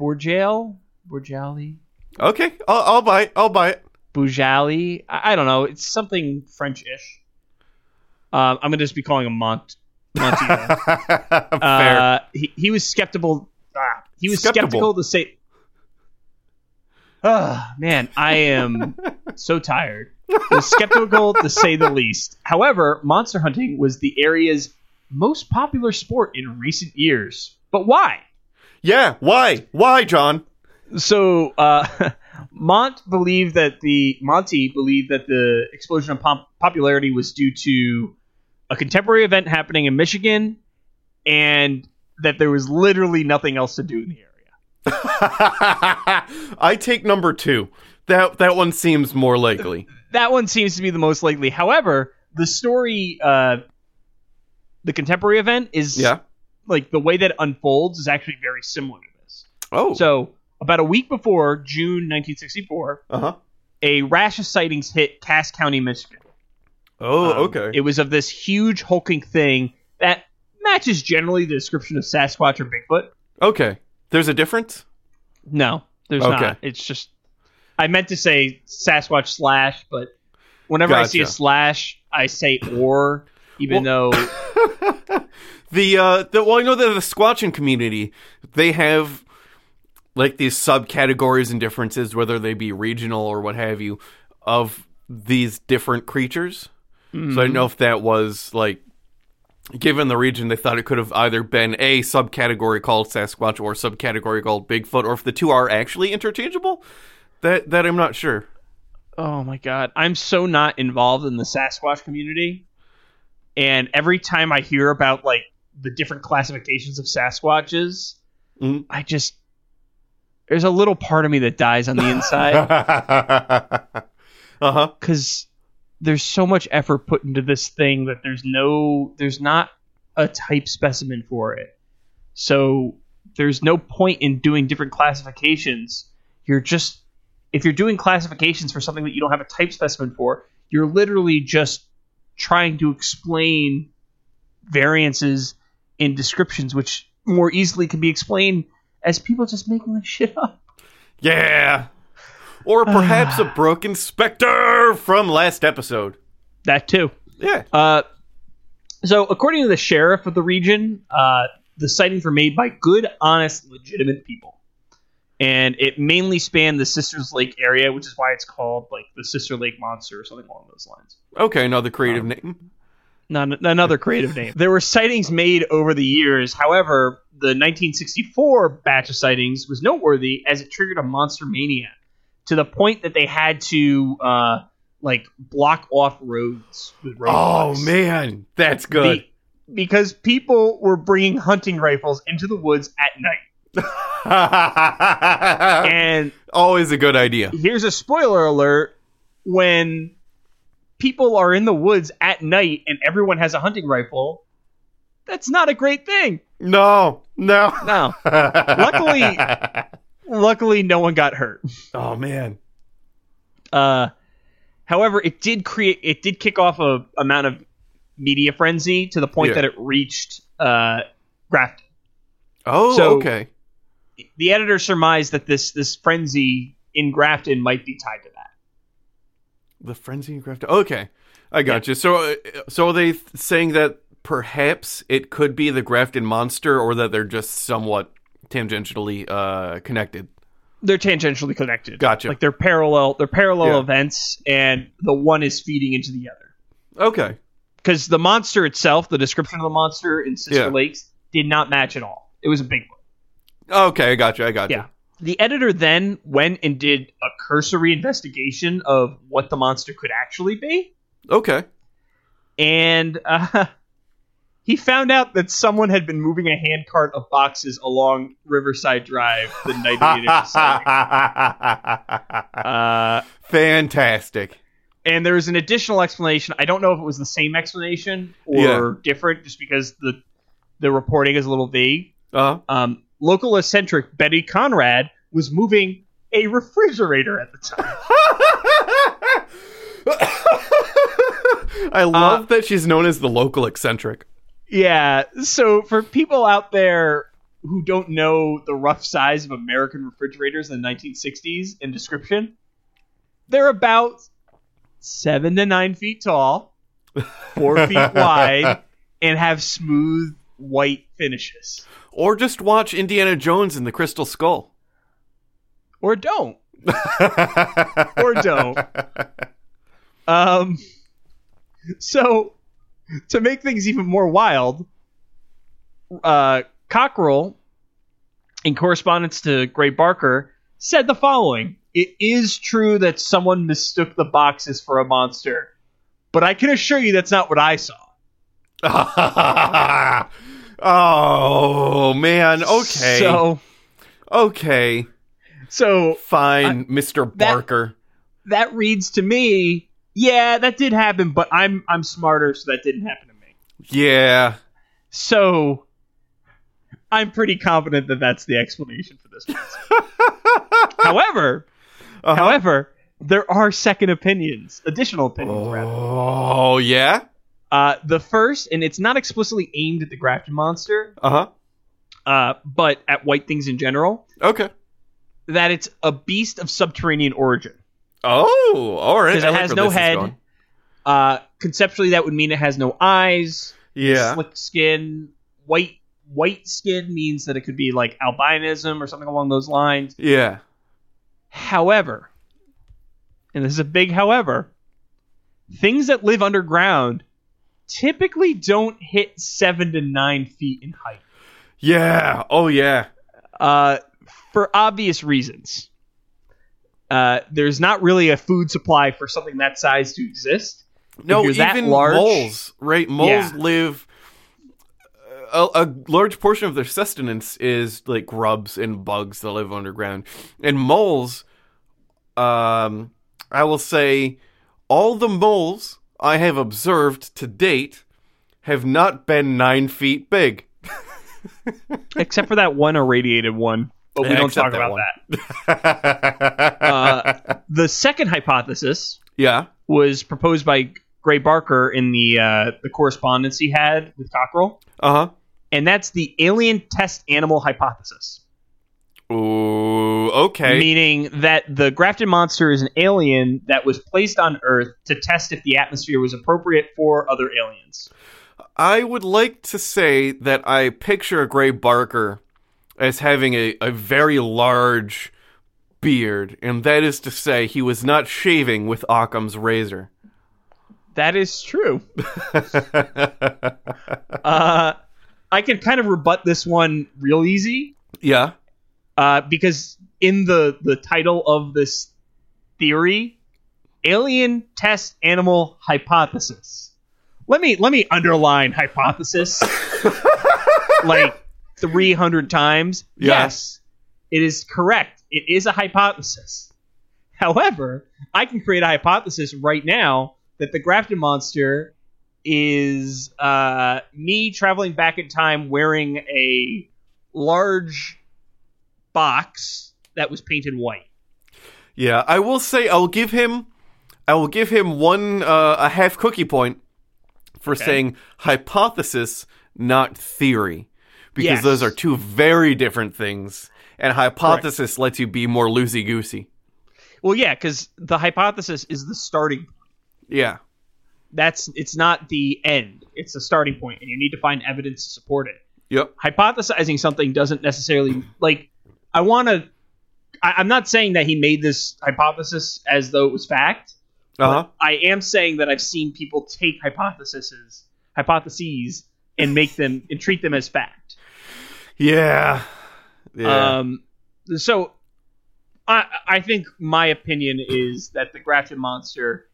Borjale, Borjali, Okay, I'll, I'll buy it. I'll buy it. Bujali. I, I don't know. It's something French-ish. Um, I'm gonna just be calling him Mont. Monty. Fair. uh, he he was skeptical. Ah, he was Skeptical. skeptical to say. Ah, man, I am so tired. He was skeptical to say the least. However, monster hunting was the area's most popular sport in recent years. But why? yeah. Why? Why, John? So uh, Mont believed that the Monty believed that the explosion of pop- popularity was due to a contemporary event happening in Michigan, and that there was literally nothing else to do in the area. I take number two. That that one seems more likely. That one seems to be the most likely. However, the story, uh, the contemporary event is Yeah. like the way that it unfolds is actually very similar to this. Oh. So about a week before June 1964, Uh huh. a rash of sightings hit Cass County, Michigan. Oh, Um, okay. It was of this huge hulking thing that matches generally the description of Sasquatch or Bigfoot. okay. There's a difference. No, there's Okay. not. It's just I meant to say Sasquatch slash, but whenever I see a slash, I say or, even though The uh, the well, I know that the Squatching community they have like these subcategories and differences, whether they be regional or what have you, of these different creatures. So I don't know if that was like given the region, they thought it could have either been a subcategory called Sasquatch or subcategory called Bigfoot, or if the two are actually interchangeable. That that I'm not sure. Oh my god, I'm so not involved in the Sasquatch community. And every time I hear about like the different classifications of Sasquatches, Mhm. I just there's a little part of me that dies on the inside uh huh. because there's so much effort put into this thing that there's no there's not a type specimen for it. So there's no point in doing different classifications. You're just if you're doing classifications for something that you don't have a type specimen for you're literally just trying to explain variances in descriptions which more easily can be explained as people just making this shit up. Yeah. Or perhaps a broken specter from last episode. that too Yeah. Uh, so, according to the sheriff of the region, uh, the sightings were made by good, honest, legitimate people, and it mainly spanned the Sister Lakes area, which is why it's called like the Sister Lake Monster or something along those lines. Okay, another creative name. Not another creative name. There were sightings made over the years. However, the 1964 batch of sightings was noteworthy as it triggered a monster mania to the point that they had to uh, like block off roads with Oh man, that's good. Be- because people were bringing hunting rifles into the woods at night. And Always a good idea. here's a spoiler alert when people are in the woods at night and everyone has a hunting rifle, that's not a great thing. No, no. No. Luckily- Luckily, no one got hurt. oh man. Uh, however, it did create, it did kick off a amount of media frenzy to the point Yeah. that it reached uh, Grafton. Oh, So- okay. the editor surmised that this this frenzy in Grafton might be tied to that. The frenzy in craft. Okay, I got you. So, so are they saying that perhaps it could be the Grafton monster, or that they're just somewhat tangentially uh, connected? They're tangentially connected. Gotcha. Like they're parallel. They're parallel Yeah. events, and the one is feeding into the other. Okay. Because the monster itself, the description of the monster in Sister Yeah. Lakes, did not match at all. It was a big one. Okay, I got you. I got you. Yeah. The editor then went and did a cursory investigation of what the monster could actually be. Okay. and uh, he found out that someone had been moving a handcart of boxes along Riverside Drive the night of the initial. Uh, Fantastic. and there was an additional explanation. I don't know if it was the same explanation or Yeah. different, just because the the reporting is a little vague. Uh Um, local eccentric Betty Conrad was moving a refrigerator at the time. I love that she's known as the local eccentric. Yeah. So for people out there who don't know the rough size of American refrigerators in the 1960s in description, they're about seven to nine feet tall, four feet wide, and have smooth white finishes. Or just watch Indiana Jones and the Crystal Skull. Or don't. or don't. Um. So, to make things even more wild, uh, Cockrell, in correspondence to Gray Barker, said the following: "It is true that someone mistook the boxes for a monster, but I can assure you that's not what I saw." oh man. Okay. So, okay. so Fine, Mr. that- Barker. that reads to me, yeah, that did happen, but I'm I'm smarter, so that didn't happen to me. Yeah. So I'm pretty confident that that's the explanation for this. however, Uh-huh. however, there are second opinions, additional opinions rather. Oh yeah. Uh, the first, and it's not explicitly aimed at the Grafton monster, Uh huh. uh, but at white things in general, Okay. that it's a beast of subterranean origin. Oh, all right. Because it has no head. Uh, conceptually, that would mean it has no eyes. Yeah. slick skin. White white skin means that it could be like albinism or something along those lines. Yeah. However, and this is a big however, things that live underground typically don't hit seven to nine feet in height. Yeah. Oh yeah. Uh, for obvious reasons. Uh, there's not really a food supply for something that size to exist. No, even large- moles, right? Moles Yeah. live a, a large portion of their sustenance is like grubs and bugs that live underground. And moles, um, I will say, all the moles I have observed to date have not been nine feet big. Except for that one irradiated one. But we don't talk that about that. Uh, the second hypothesis Yeah. was proposed by Gray Barker in the uh, the correspondence he had with Cockrell, Uh huh. and that's the alien test animal hypothesis. Ooh. Okay. Meaning that the Grafton monster is an alien that was placed on Earth to test if the atmosphere was appropriate for other aliens. I would like to say that I picture a Gray Barker as having a, a very large beard, and that is to say, he was not shaving with Occam's razor. That is true. uh, I can kind of rebut this one real easy Yeah. uh, because in the the title of this theory, alien test animal hypothesis. Let me let me underline hypothesis like 300 times. Yeah. Yes, it is correct. It is a hypothesis. However, I can create a hypothesis right now that the Grafton monster is uh, me traveling back in time wearing a large box that was painted white. Yeah, I will say I'll give him I will give him one uh, a half cookie point for saying hypothesis, not theory. Because Yes. those are two very different things. And hypothesis lets you be more loosey goosey. Well, yeah, because the hypothesis is the starting. Point. Yeah. That's it's not the end. It's the starting point, and you need to find evidence to support it. Yep. Hypothesizing something doesn't necessarily like. I want to. I'm not saying that he made this hypothesis as though it was fact. Uh huh. I am saying that I've seen people take hypotheses, hypotheses, and make them and treat them as fact. Yeah. Yeah. Um, so I I think my opinion is that the Grafton monster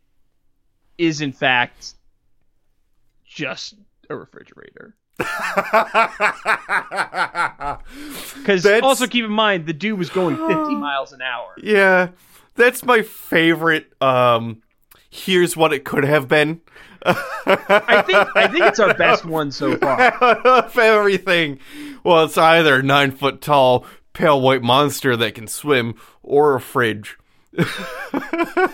is in fact just a refrigerator. Because also keep in mind the dude was going 50 miles an hour. yeah. That's my favorite um here's what it could have been. I think I think it's our best one so far. of everything. Well, it's either a nine foot tall, pale white monster that can swim or a fridge.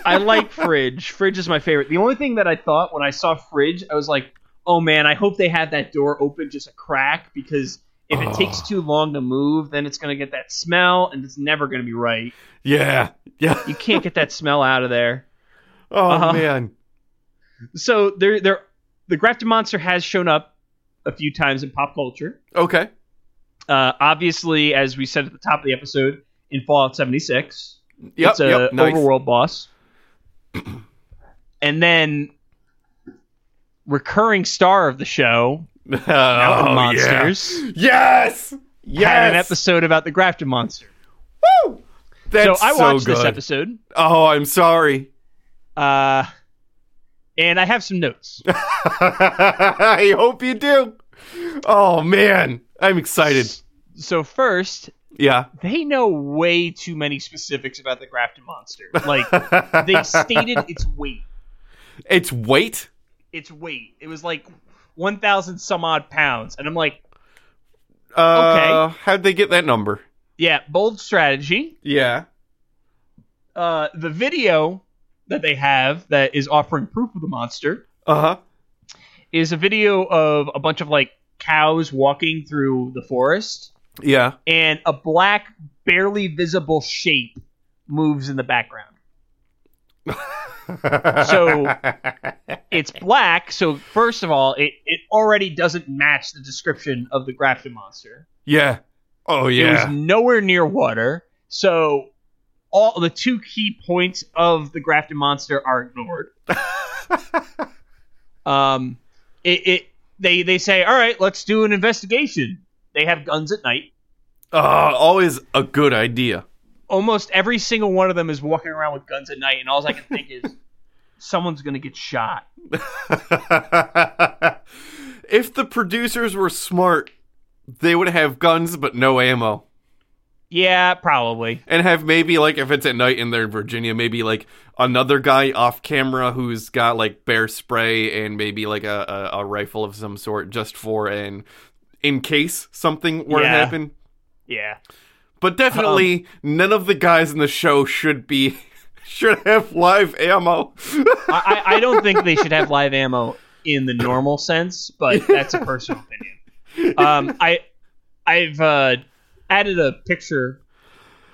I like Fridge. Fridge is my favorite. The only thing that I thought when I saw Fridge, I was like, oh man, I hope they had that door open just a crack because if it takes too long to move, then it's going to get that smell and it's never going to be right. Yeah. Yeah. You can't get that smell out of there. Oh Uh-huh. man. So there, there, the Grafton monster has shown up a few times in pop culture. Okay. Uh, obviously, as we said at the top of the episode, in Fallout 76, Yep. it's a yep. Nice. overworld boss. and then recurring star of the show, Mountain oh, Monsters, Yeah. Yes. Yes. had an episode about the Grafton monster. Woo! That's so I watched this episode, Oh, I'm sorry. uh, and I have some notes. I hope you do. Oh man, I'm excited. so first, Yeah. they know way too many specifics about the Grafton monster. Like they stated its weight. It's weight. Its weight. It was like one thousand some odd pounds, and I'm like, Uh, How'd they get that number? yeah, bold strategy. Yeah. uh, the video that they have that is offering proof of the monster Uh huh. is a video of a bunch of like cows walking through the forest Yeah. and a black barely visible shape moves in the background so it's black so first of all it, it already doesn't match the description of the Grafton monster yeah. Oh yeah. it was nowhere near water so all the two key points of the Grafton monster are ignored um it, it they they say all right let's do an investigation they have guns at night uh, always a good idea. almost every single one of them is walking around with guns at night and all i can think is someone's gonna get shot if the producers were smart, they would have guns but no ammo. Yeah, probably. And have maybe like if it's at night and they're in Virginia, maybe like another guy off camera who's got like bear spray and maybe like a, a, a rifle of some sort just for an in case something were to happen. Yeah. But definitely none of the guys in the show should be should have live ammo. I, I I don't think they should have live ammo in the normal sense, but that's a personal opinion. Um, I I've uh, added a picture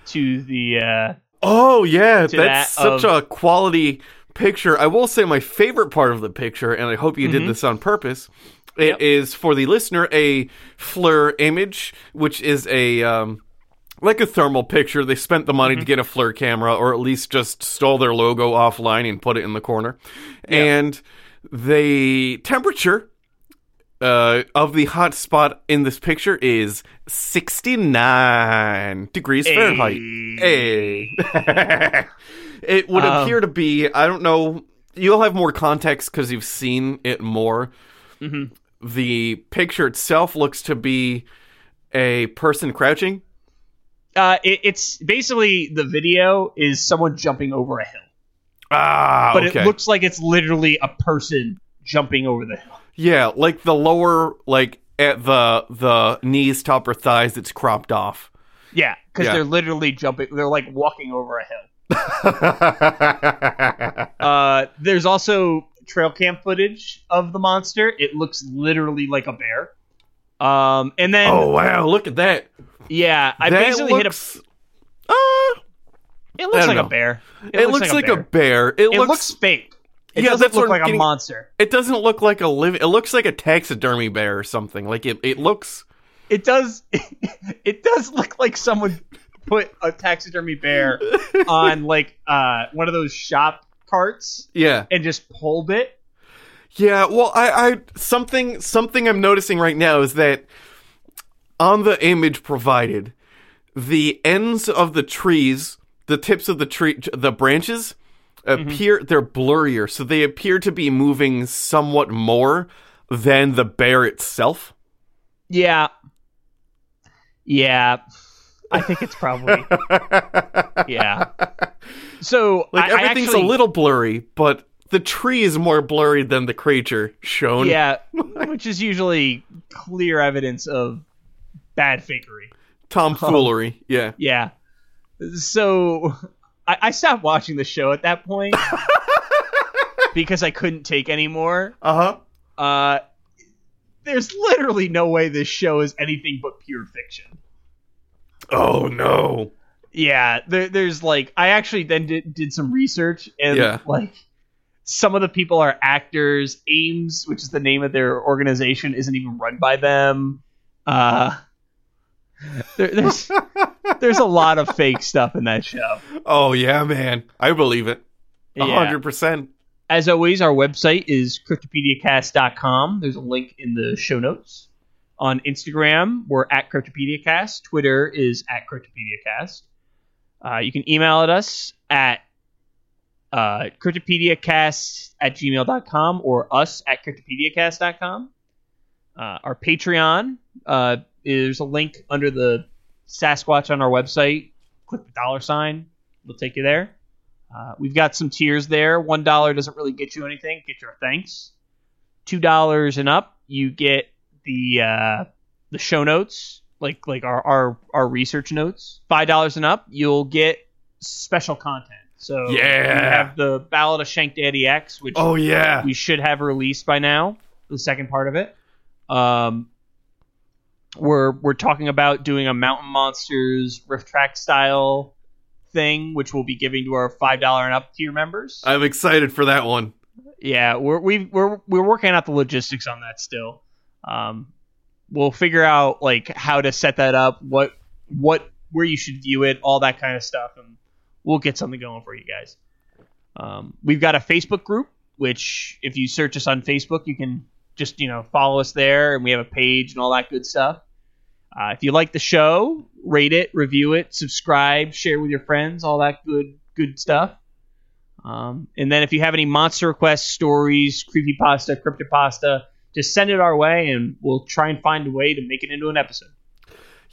to the uh, Oh yeah, that's that such of- a quality picture. I will say my favorite part of the picture, and I hope you Mm-hmm. did this on purpose. It is for the listener a FLIR image, which is a um, like a thermal picture. They spent the Mm-hmm. money to get a FLIR camera, or at least just stole their logo offline and put it in the corner. And the temperature uh, of the hot spot in this picture is 69 degrees Fahrenheit. Hey. it would Um, appear to be, I don't know, you'll have more context because you've seen it more. Mm-hmm. The picture itself looks to be a person crouching. uh, it, it's basically the video is someone jumping over a hill, Ah, but okay. it looks like it's literally a person jumping over the hill. Yeah, like the lower, like at the the knees, top, or thighs, it's cropped off. Yeah, because Yeah. they're literally jumping. They're like walking over a hill. Uh, there's also trail cam footage of the monster. It looks literally like a bear. Um, and then oh wow, look at that. yeah, I that basically looks, hit Uh, a. It looks like know. a bear. it, looks, like, a bear. It, It looks, looks fake. It Yeah, doesn't look like a monster. It doesn't look like a live. It looks like a taxidermy bear or something. Like it. It looks. It does. It does look like someone put a taxidermy bear on like uh one of those shop carts Yeah. and just pulled it. Yeah. Well, I. I something. Something I'm noticing right now is that on the image provided, the ends of the trees, the tips of the tree, the branches Mm-hmm. appear they're blurrier, so they appear to be moving somewhat more than the bear itself. Yeah. Yeah. I think it's probably yeah. So Like I, I everything's actually- a little blurry, but the tree is more blurry than the creature shown. yeah, which is usually clear evidence of bad fakery. Tomfoolery. Yeah. Yeah. So I, I stopped watching the show at that point because I couldn't take anymore. Uh huh. Uh, there's literally no way this show is anything but pure fiction. Oh no. Yeah, there, there's like I actually then did, did some research and Yeah. like some of the people are actors. AIMS, which is the name of their organization, isn't even run by them. Uh, there, there's there's a lot of fake stuff in that show. Oh yeah, man. I believe it. A Yeah. hundred percent. As always, our website is cryptopediacast.com. There's a link in the show notes. On Instagram, we're at Cryptopediacast. Twitter is at Cryptopediacast. Uh, you can email at us at uh, cryptopediacast at gmail.com or us at cryptopediacast.com. Uh, our Patreon, uh, there's a link under the Sasquatch on our website. Click the dollar sign, it'll take you there. Uh, we've got some tiers there. One dollar doesn't really get you anything. Get your thanks. Two dollars and up, you get the uh, the show notes, like like our our, our research notes. Five dollars and up, you'll get special content. So Yeah. we have the Ballad of Shank Daddy X, which Oh yeah. we should have released by now. The second part of it. Um, we're we're talking about doing a Mountain Monsters RiffTrax style thing, which we'll be giving to our five dollar and up tier members. I'm excited for that one. yeah, we're we we're we're working out the logistics on that still. Um, we'll figure out like how to set that up, what what where you should view it, all that kind of stuff, and we'll get something going for you guys. Um, we've got a Facebook group, which if you search us on Facebook, you can just you know follow us there, and we have a page and all that good stuff. Uh, if you like the show, rate it, review it, subscribe, share with your friends, all that good good stuff. Um, and then if you have any monster requests, stories, creepypasta, cryptopasta, just send it our way, and we'll try and find a way to make it into an episode.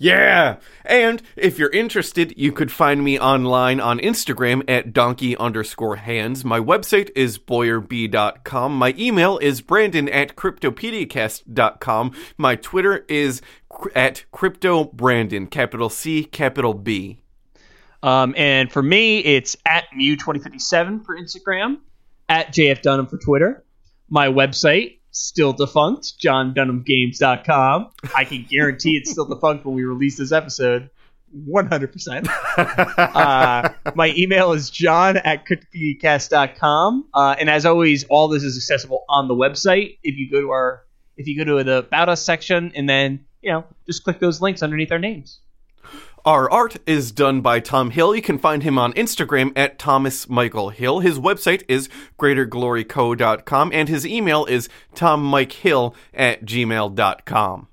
Yeah. And if you're interested, you could find me online on Instagram at donkey underscore hands. My website is boyerb.com. My email is brandon at cryptopediacast.com. My Twitter is at cryptobrandon, capital C, capital B. Um, and for me, it's at Mew2057 for Instagram, at JF Dunham for Twitter. My website, still defunct, johndunhamgames.com. I can guarantee it's still defunct when we release this episode. 100%. uh, my email is john at cryptopediacast.com. Uh, and as always, all this is accessible on the website. If you go to our, if you go to the About Us section and then, you know, just click those links underneath our names. Our art is done by Tom Hill. You can find him on Instagram at Thomas Michael Hill. His website is greatergloryco.com and his email is tommikehill at gmail.com.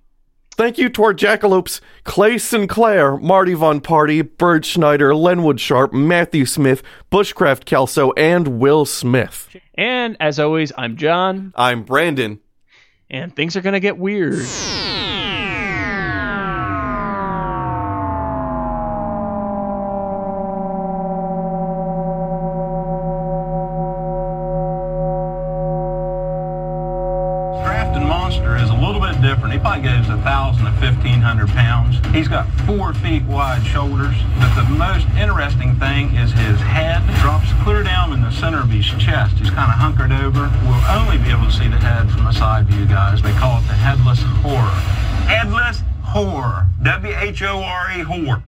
Thank you to our jackalopes Clay Sinclair, Marty Von Party, Bird Schneider, Lenwood Sharp, Matthew Smith, Bushcraft Kelso, and Will Smith. And as always, I'm John, I'm Brandon. and things are going to get weird. Probably goes a thousand to fifteen hundred pounds. He's got four feet wide shoulders. But the most interesting thing is his head drops clear down in the center of his chest. He's kind of hunkered over. We'll only be able to see the head from a side view, guys. They call it the headless horror. Headless horror. W H O R E horror.